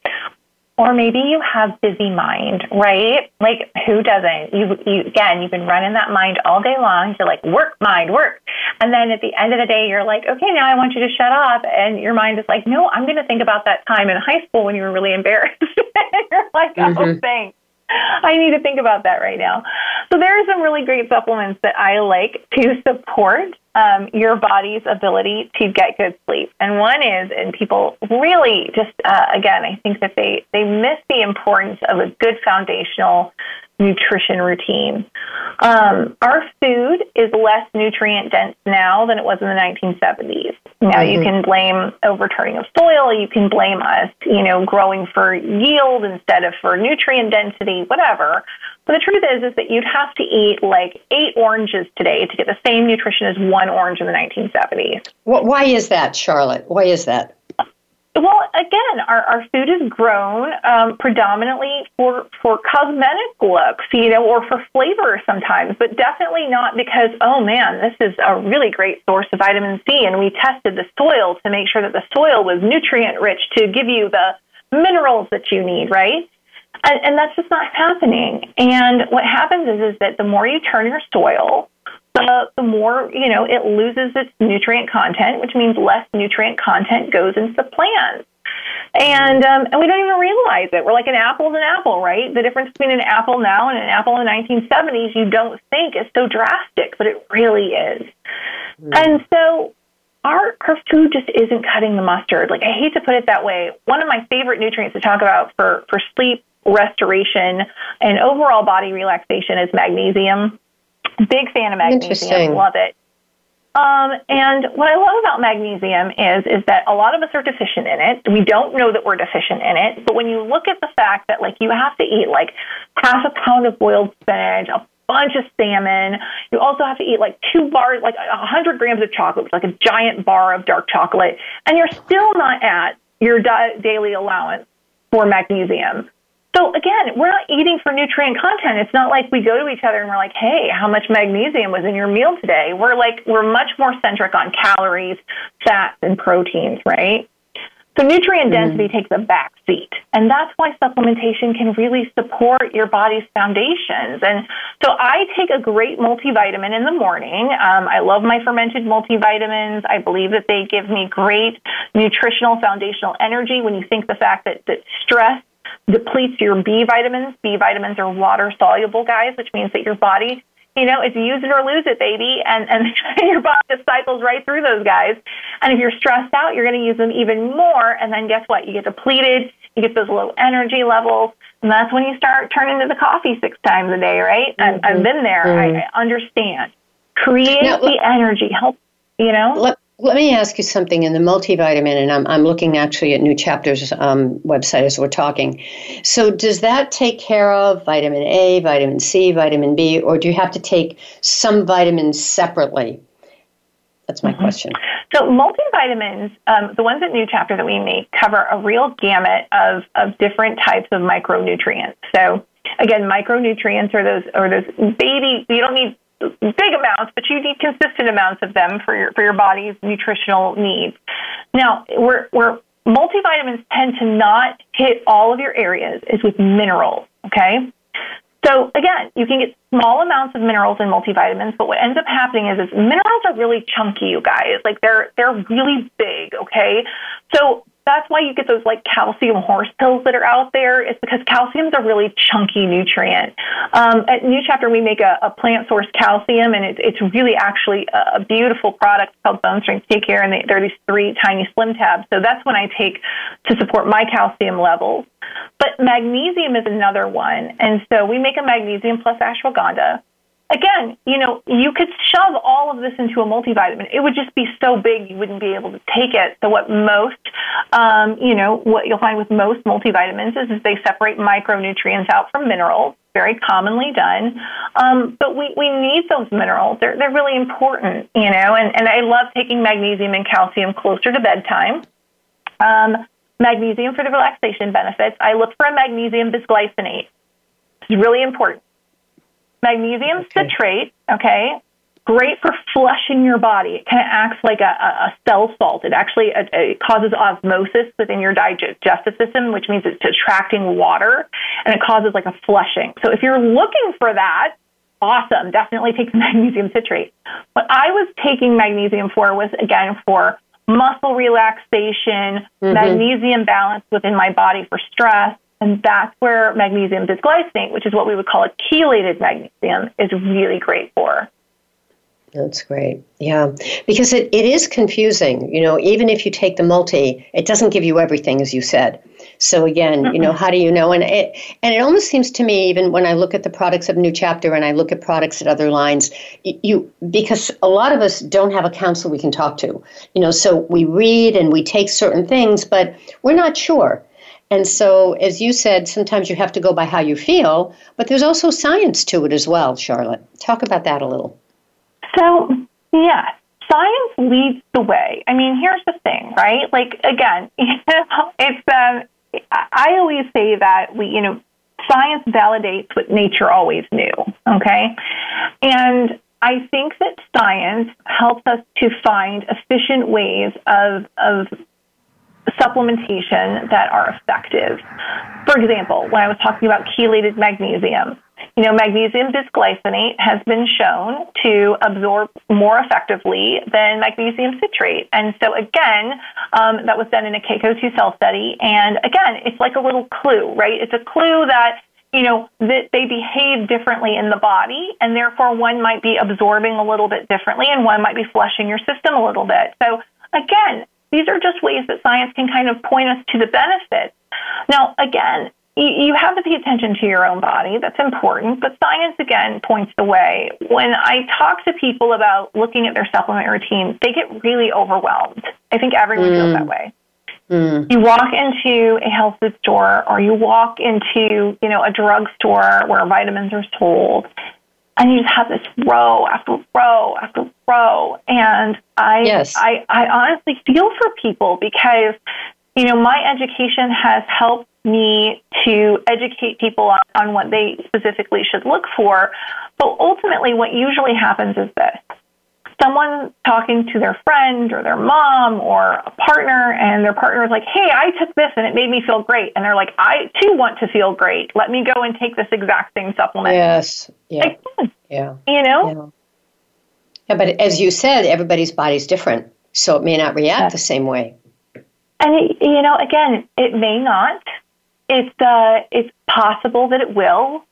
Or maybe you have busy mind, right? Like who doesn't? You, you again, you've been running that mind all day long. You're like work, mind, work, and then at the end of the day, you're like, okay, now I want you to shut up, and your mind is like, no, I'm going to think about that time in high school when you were really embarrassed. you're like, oh, mm-hmm. thanks. I need to think about that right now. So there are some really great supplements that I like to support um, your body's ability to get good sleep. And one is, and people really just, uh, again, I think that they, they miss the importance of a good foundational nutrition routine. Um, our food is less nutrient dense now than it was in the 1970s. Now mm-hmm. you can blame overturning of soil, you can blame us, you know, growing for yield instead of for nutrient density, whatever. But the truth is, is that you'd have to eat like eight oranges today to get the same nutrition as one orange in the 1970s.
Why is that, Charlotte? Why is that?
Well, again, our, our food is grown um, predominantly for for cosmetic looks, you know, or for flavor sometimes, but definitely not because oh man, this is a really great source of vitamin C, and we tested the soil to make sure that the soil was nutrient rich to give you the minerals that you need, right? And, and that's just not happening. And what happens is, is that the more you turn your soil, the, the more, you know, it loses its nutrient content, which means less nutrient content goes into the plant. And um, and we don't even realize it. We're like an apple is an apple, right? The difference between an apple now and an apple in the 1970s, you don't think is so drastic, but it really is. Mm. And so our our food just isn't cutting the mustard. Like I hate to put it that way. One of my favorite nutrients to talk about for for sleep restoration and overall body relaxation is magnesium. Big fan of magnesium. Love it. Um, and what I love about magnesium is is that a lot of us are deficient in it. We don't know that we're deficient in it, but when you look at the fact that like you have to eat like half a pound of boiled spinach, a bunch of salmon, you also have to eat like two bars, like a hundred grams of chocolate, like a giant bar of dark chocolate, and you're still not at your di- daily allowance for magnesium. So again, we're not eating for nutrient content. It's not like we go to each other and we're like, "Hey, how much magnesium was in your meal today?" We're like we're much more centric on calories, fats, and proteins, right? So nutrient mm-hmm. density takes a back seat. And that's why supplementation can really support your body's foundations. And so I take a great multivitamin in the morning. Um, I love my fermented multivitamins. I believe that they give me great nutritional foundational energy when you think the fact that, that stress depletes your B vitamins. B vitamins are water soluble guys, which means that your body, you know, it's use it or lose it, baby. And, and your body just cycles right through those guys. And if you're stressed out, you're going to use them even more. And then guess what? You get depleted. You get those low energy levels. And that's when you start turning to the coffee six times a day, right? Mm-hmm. I've, I've been there. Mm-hmm. I, I understand. Create now, the energy. Help, you know?
Let, let me ask you something in the multivitamin, and I'm, I'm looking actually at New Chapters um, website as we're talking. So, does that take care of vitamin A, vitamin C, vitamin B, or do you have to take some vitamins separately? That's my mm-hmm. question.
So, multivitamins, um, the ones at New Chapter that we make, cover a real gamut of, of different types of micronutrients. So, again, micronutrients are those are those baby. You don't need big amounts, but you need consistent amounts of them for your for your body's nutritional needs. Now, where where multivitamins tend to not hit all of your areas is with minerals. Okay. So again, you can get small amounts of minerals in multivitamins, but what ends up happening is, is minerals are really chunky, you guys. Like they're they're really big, okay? So that's why you get those like calcium horse pills that are out there. It's because calcium is a really chunky nutrient. Um, at New Chapter, we make a, a plant source calcium, and it, it's really actually a, a beautiful product called Bone Strength Take Care, and they, they're these three tiny slim tabs. So that's when I take to support my calcium levels. But magnesium is another one, and so we make a magnesium plus ashwagandha again, you know, you could shove all of this into a multivitamin. It would just be so big you wouldn't be able to take it. So what most, um, you know, what you'll find with most multivitamins is, is they separate micronutrients out from minerals. Very commonly done, um, but we, we need those minerals. They're they're really important, you know. And and I love taking magnesium and calcium closer to bedtime. Um, magnesium for the relaxation benefits. I look for a magnesium bisglycinate. It's really important. Magnesium okay. citrate, okay, great for flushing your body. It kind of acts like a, a cell salt. It actually it, it causes osmosis within your digestive system, which means it's attracting water, and it causes like a flushing. So if you're looking for that, awesome. Definitely take the magnesium citrate. What I was taking magnesium for was again for muscle relaxation, mm-hmm. magnesium balance within my body for stress, and that's where magnesium bisglycinate, which is what we would call a chelated magnesium, is really great for.
That's great. Yeah. Because it, it is confusing. You know, even if you take the multi, it doesn't give you everything, as you said. So again, you know, how do you know? And it and it almost seems to me, even when I look at the products of New Chapter and I look at products at other lines, you because a lot of us don't have a counselor we can talk to. You know, so we read and we take certain things, but we're not sure. And so, as you said, sometimes you have to go by how you feel, but there's also science to it as well, Charlotte. Talk about that a little.
So, yeah, science leads the way. I mean, here's the thing, right? Like, again, it's, um, I always say that we, you know, science validates what nature always knew, okay? And I think that science helps us to find efficient ways of, of supplementation that are effective. For example, when I was talking about chelated magnesium, you know, magnesium bisglycinate has been shown to absorb more effectively than magnesium citrate. And so, again, um, that was done in a Caco-2 cell study. And again, it's like a little clue, right? It's a clue that you know, that they behave differently in the body, and therefore one might be absorbing a little bit differently, and one might be flushing your system a little bit. So, again, these are just ways that science can kind of point us to the benefits. Now, again, you have to pay attention to your own body. That's important. But science, again, points the way. When I talk to people about looking at their supplement routine, they get really overwhelmed. I think everyone mm. feels that way. Mm. You walk into a health food store or you walk into, you know, a drugstore where vitamins are sold and you just have this row after row after row. And I, yes. I, I honestly feel for people because, you know, my education has helped me to educate people on, on what they specifically should look for. But ultimately, what usually happens is this someone talking to their friend or their mom or a partner, and their partner is like, Hey, I took this and it made me feel great. And they're like, I too want to feel great. Let me go and take this exact same supplement.
Yes. Yeah. yeah.
You know?
Yeah. yeah. But as you said, everybody's body's different. So it may not react yes. the same way.
And, it, you know, again, it may not. It's, uh, it's possible that it will.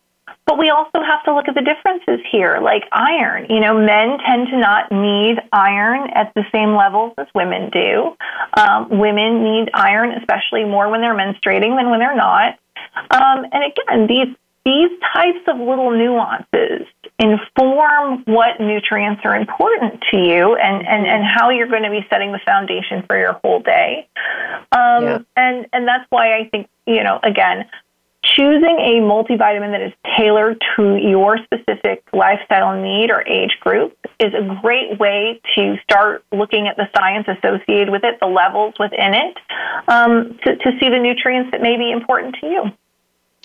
But we also have to look at the differences here, like iron. You know, men tend to not need iron at the same levels as women do. Um, women need iron, especially more when they're menstruating than when they're not. Um, and again, these these types of little nuances inform what nutrients are important to you and, and, and how you're going to be setting the foundation for your whole day. Um, yeah. and, and that's why I think, you know, again, choosing a multivitamin that is tailored to your specific lifestyle need or age group is a great way to start looking at the science associated with it, the levels within it, um, to, to see the nutrients that may be important to you.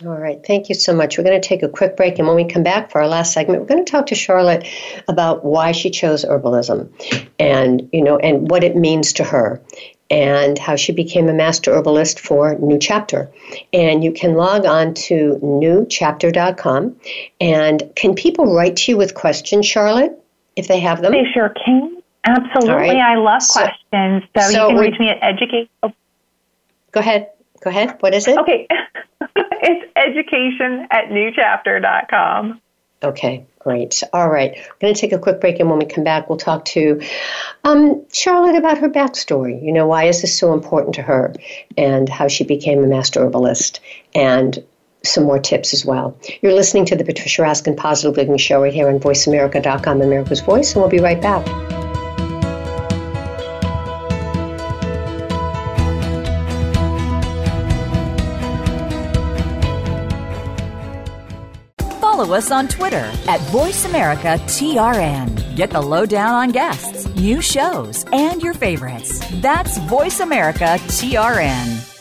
All right, thank you so much. We're going to take a quick break, and when we come back for our last segment, we're going to talk to Charlotte about why she chose herbalism, and you know, and what it means to her, and how she became a master herbalist for New Chapter. And you can log on to newchapter.com. And can people write to you with questions, Charlotte, if they have them?
They sure can. Absolutely. Right. I love so, questions. So, so, you can reach me at educate. Oh.
Go ahead. Go ahead. What is it?
Okay. it's education at newchapter.com.
Okay, great. All right. We're going to take a quick break, and when we come back, we'll talk to um, Charlotte about her backstory. You know, why is this so important to her, and how she became a master herbalist, and some more tips as well. You're listening to the Patricia Raskin Positive Living Show right here on VoiceAmerica.com, America's Voice, and we'll be right back.
Follow us on Twitter at VoiceAmericaTRN. Get the lowdown on guests, new shows, and your favorites. That's VoiceAmericaTRN.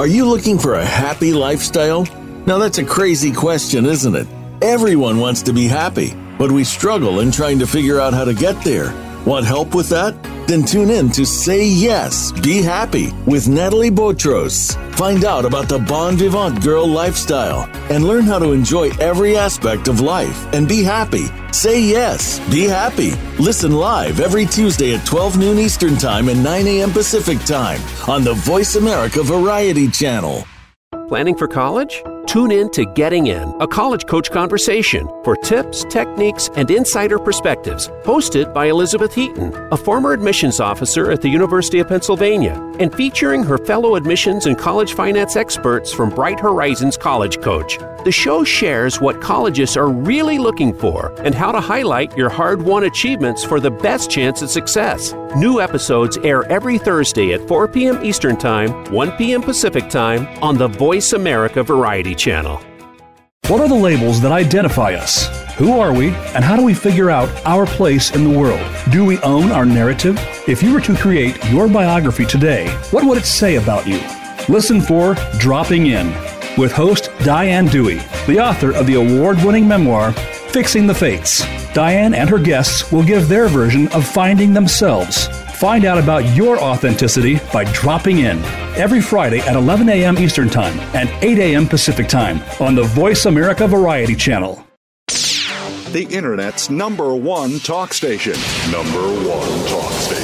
Are you looking for a happy lifestyle? Now, that's a crazy question, isn't it? Everyone wants to be happy, but we struggle in trying to figure out how to get there. Want help with that? Then tune in to Say Yes, Be Happy with Natalie Botros. Find out about the Bon Vivant Girl lifestyle and learn how to enjoy every aspect of life and be happy. Say yes, be happy. Listen live every Tuesday at 12 noon Eastern Time and 9 a.m. Pacific Time on the Voice America Variety Channel.
Planning for college? Tune in to Getting In, a college coach conversation for tips, techniques, and insider perspectives, hosted by Elizabeth Heaton, a former admissions officer at the University of Pennsylvania, and featuring her fellow admissions and college finance experts from Bright Horizons College Coach. The show shares what colleges are really looking for and how to highlight your hard won achievements for the best chance at success. New episodes air every Thursday at 4 p.m. Eastern Time, 1 p.m. Pacific Time on the Voice America Variety Channel.
What are the labels that identify us? Who are we, and how do we figure out our place in the world? Do we own our narrative? If you were to create your biography today, what would it say about you? Listen for Dropping In with host Diane Dewey, the author of the award winning memoir, Fixing the Fates. Diane and her guests will give their version of finding themselves. Find out about your authenticity by dropping in every Friday at 11 a.m. Eastern Time and 8 a.m. Pacific Time on the Voice America Variety Channel.
The Internet's number one talk station. Number one talk station.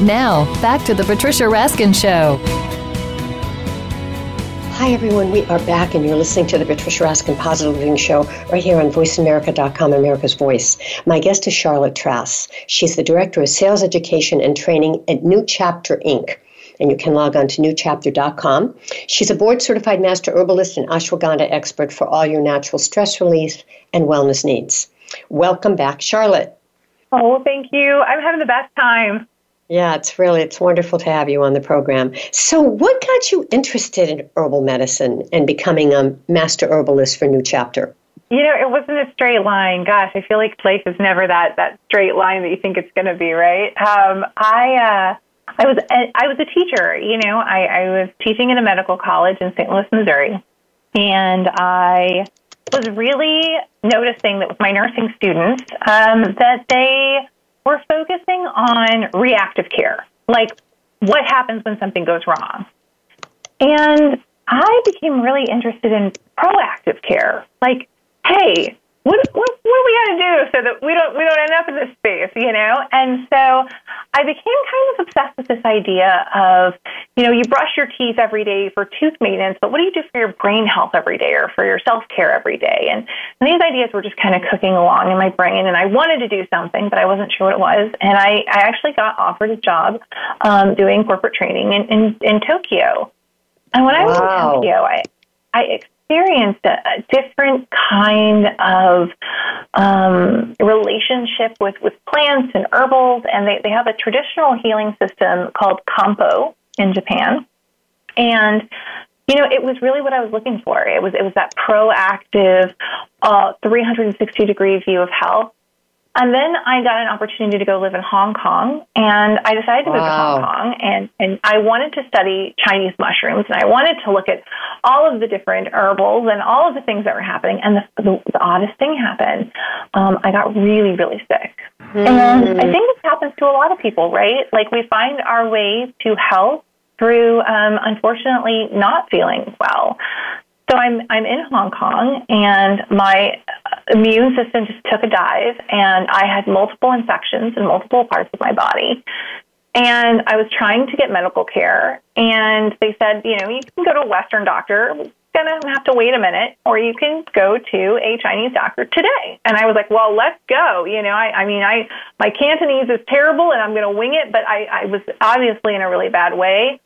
Now, back to The Patricia Raskin Show.
Hi, everyone. We are back, and you're listening to the Patricia Raskin Positive Living Show right here on VoiceAmerica.com, America's Voice. My guest is Charlotte Trass. She's the Director of Sales Education and Training at New Chapter Inc. And you can log on to newchapter.com. She's a board certified master herbalist and ashwagandha expert for all your natural stress relief and wellness needs. Welcome back, Charlotte.
Oh, thank you. I'm having the best time.
Yeah, it's really it's wonderful to have you on the program. So, what got you interested in herbal medicine and becoming a master herbalist for New Chapter?
You know, it wasn't a straight line. Gosh, I feel like life is never that that straight line that you think it's going to be, right? Um, I uh, I was I was a teacher. You know, I, I was teaching in a medical college in St. Louis, Missouri, and I was really noticing that with my nursing students um, that they we're focusing on reactive care, like what happens when something goes wrong. And I became really interested in proactive care, like, hey, what, what, what do we got to do so that we don't we don't end up in this space, you know? And so I became kind of obsessed with this idea of, you know, you brush your teeth every day for tooth maintenance, but what do you do for your brain health every day or for your self care every day? And, and these ideas were just kind of cooking along in my brain, and I wanted to do something, but I wasn't sure what it was. And I, I actually got offered a job um, doing corporate training in, in, in Tokyo. And when I was in Tokyo, I I experienced a, different kind of um, relationship with, with plants and herbals, and they, they have a traditional healing system called Kampo in Japan. And you know, it was really what I was looking for. It was it was that proactive, uh, 360 degree view of health and then I got an opportunity to go live in Hong Kong, and I decided to wow. move to Hong Kong, and and I wanted to study Chinese mushrooms, and I wanted to look at all of the different herbals and all of the things that were happening. And the, the, the oddest thing happened. Um, I got really, really sick, mm. and I think this happens to a lot of people, right? Like we find our way to health through, um, unfortunately, not feeling well. So I'm I'm in Hong Kong, and my immune system just took a dive, and I had multiple infections in multiple parts of my body. And I was trying to get medical care, and they said, you know, you can go to a Western doctor. Gonna have to wait a minute, or you can go to a Chinese doctor today. And I was like, well, let's go. You know, I, I mean, I my Cantonese is terrible, and I'm gonna wing it, but I, I was obviously in a really bad way.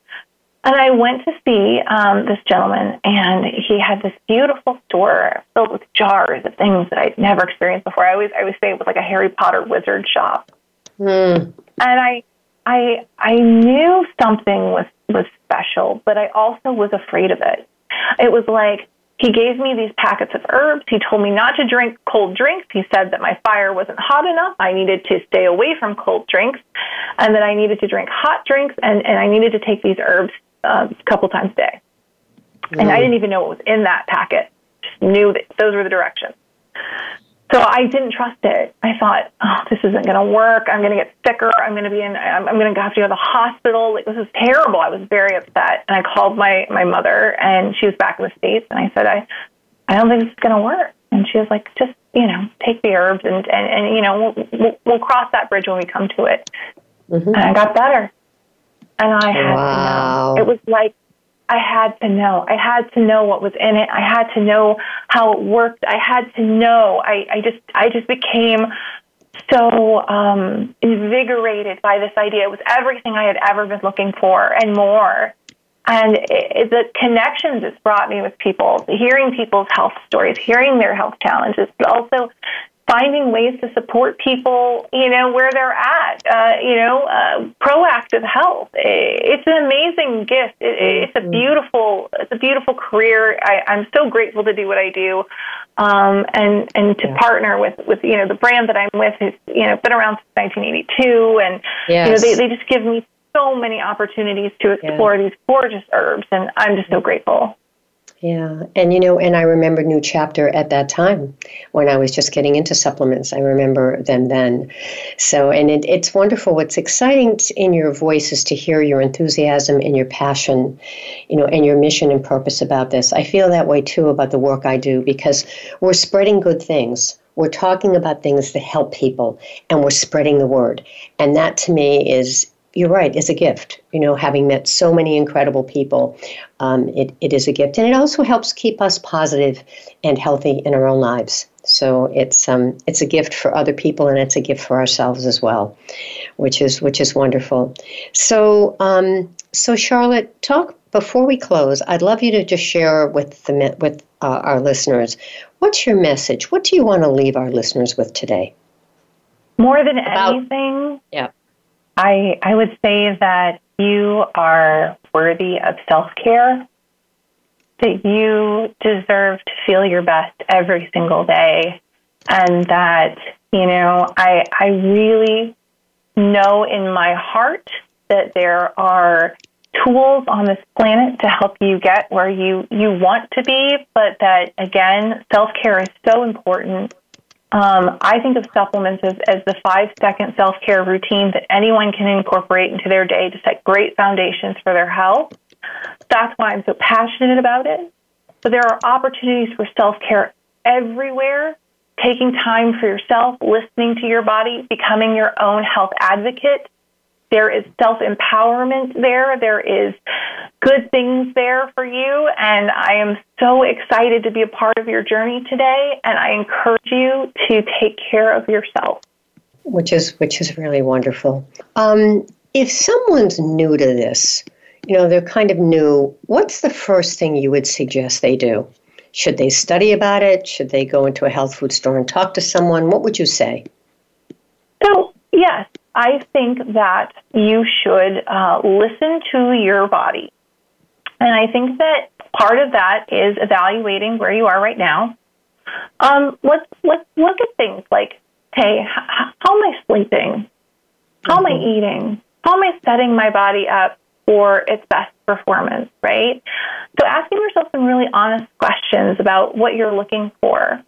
And I went to see um, this gentleman, and he had this beautiful store filled with jars of things that I'd never experienced before. I always, I always say it was like a Harry Potter wizard shop. Mm. And I, I, I knew something was was special, but I also was afraid of it. It was like he gave me these packets of herbs. He told me not to drink cold drinks. He said that my fire wasn't hot enough. I needed to stay away from cold drinks and that I needed to drink hot drinks and, and I needed to take these herbs a couple times a day. And I didn't even know what was in that packet. Just knew that those were the directions. so I didn't trust it. I thought, oh, this isn't going to work. I'm going to get sicker. I'm going to be in. I'm, I'm going to have to go to the hospital. Like this is terrible. I was very upset, and I called my my mother, and she was back in the states, and I said, I, I don't think this is going to work. And she was like, just you know, take the herbs, and and, and you know, we'll, we'll, we'll cross that bridge when we come to it. Mm-hmm. And I got better, and I had wow. to know. It was like I had to know. I had to know what was in it. I had to know how it worked. I had to know. I, I just I just became so um, invigorated by this idea. It was everything I had ever been looking for and more. And it, it, the connections it's brought me with people, hearing people's health stories, hearing their health challenges, but also finding ways to support people, you know, where they're at, uh, you know, uh, proactive health. It's an amazing gift. It, it's a mm-hmm. beautiful, it's a beautiful career. I, I'm so grateful to do what I do, um, and and to yeah. partner with with you know the brand that I'm with is you know been around since 1982, and yes. you know they they just give me so many opportunities to explore yeah. these gorgeous herbs, and I'm just so grateful.
Yeah. And, you know, and I remember New Chapter at that time when I was just getting into supplements. I remember them then. So, and it, it's wonderful. What's exciting in your voice is to hear your enthusiasm and your passion, you know, and your mission and purpose about this. I feel that way too about the work I do because we're spreading good things. We're talking about things that help people and we're spreading the word. And that to me is you're right, it's a gift. You know, having met so many incredible people, um, it, it is a gift. And it also helps keep us positive and healthy in our own lives. So it's um, it's a gift for other people and it's a gift for ourselves as well, which is which is wonderful. So um, so Charlotte, talk before we close. I'd love you to just share with the with uh, our listeners what's your message. What do you want to leave our listeners with today?
More than About, anything,
yeah.
I, I would say that you are worthy of self care, that you deserve to feel your best every single day, and that, you know, I, I really know in my heart that there are tools on this planet to help you get where you, you want to be, but that again, self care is so important um, I think of supplements as, as the five second self care routine that anyone can incorporate into their day to set great foundations for their health. That's why I'm so passionate about it. But there are opportunities for self care everywhere. Taking time for yourself, listening to your body, becoming your own health advocate, there is self empowerment there. There is good things there for you. And I am so excited to be a part of your journey today. And I encourage you to take care of yourself.
Which is which is really wonderful. Um, if someone's new to this, you know, they're kind of new, what's the first thing you would suggest they do? Should they study about it? Should they go into a health food store and talk to someone? What would you say?
So, yes, I think that you should uh, listen to your body. And I think that part of that is evaluating where you are right now. Um, let's let's look at things like, hey, how, how am I sleeping? How am I mm-hmm. eating? How am I setting my body up for its best performance? Right. So asking yourself some really honest questions about what you're looking for,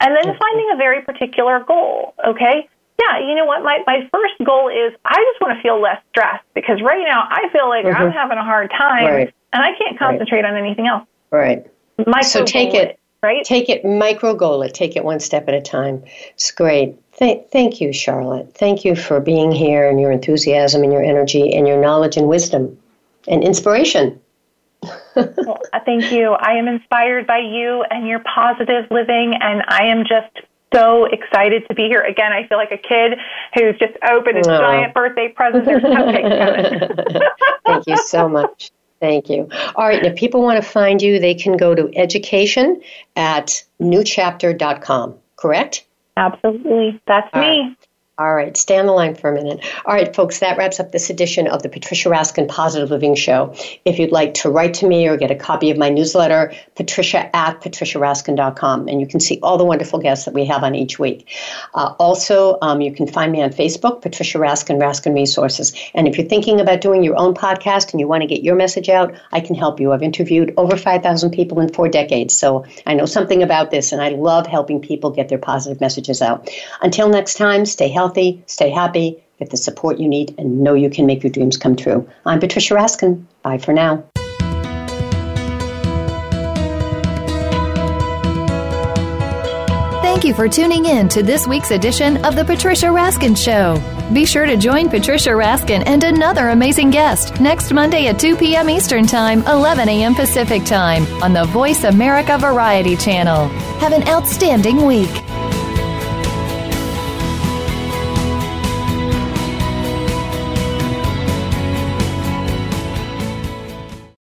and then mm-hmm. finding a very particular goal. Okay, yeah, you know what? My my first goal is I just want to feel less stressed because right now I feel like mm-hmm. I'm having a hard time right. and I can't concentrate right. on anything else.
Right.
Micro
so take
it,
it,
right?
Take it micro goal it. Take it one step at a time. It's great. Th- thank you, Charlotte. Thank you for being here and your enthusiasm and your energy and your knowledge and wisdom and inspiration.
well, thank you. I am inspired by you and your positive living, and I am just so excited to be here. Again, I feel like a kid who's just opened a oh. giant birthday present. There's cupcakes
Thank you so much. Thank you. All right, if people want to find you, they can go to education at newchapter.com, correct?
Absolutely. That's All me. Right.
All right, stay on the line for a minute. All right, folks, that wraps up this edition of the Patricia Raskin Positive Living Show. If you'd like to write to me or get a copy of my newsletter, patricia at patriciaraskin.com, and you can see all the wonderful guests that we have on each week. Uh, also, um, you can find me on Facebook, Patricia Raskin, Raskin Resources. And if you're thinking about doing your own podcast and you want to get your message out, I can help you. I've interviewed over 5,000 people in four decades, so I know something about this, and I love helping people get their positive messages out. Until next time, stay healthy healthy, stay happy, get the support you need, and know you can make your dreams come true. I'm Patricia Raskin. Bye for now.
Thank you for tuning in to this week's edition of The Patricia Raskin Show. Be sure to join Patricia Raskin and another amazing guest next Monday at 2 p.m. Eastern Time, 11 a.m. Pacific Time on the Voice America Variety Channel. Have an outstanding week.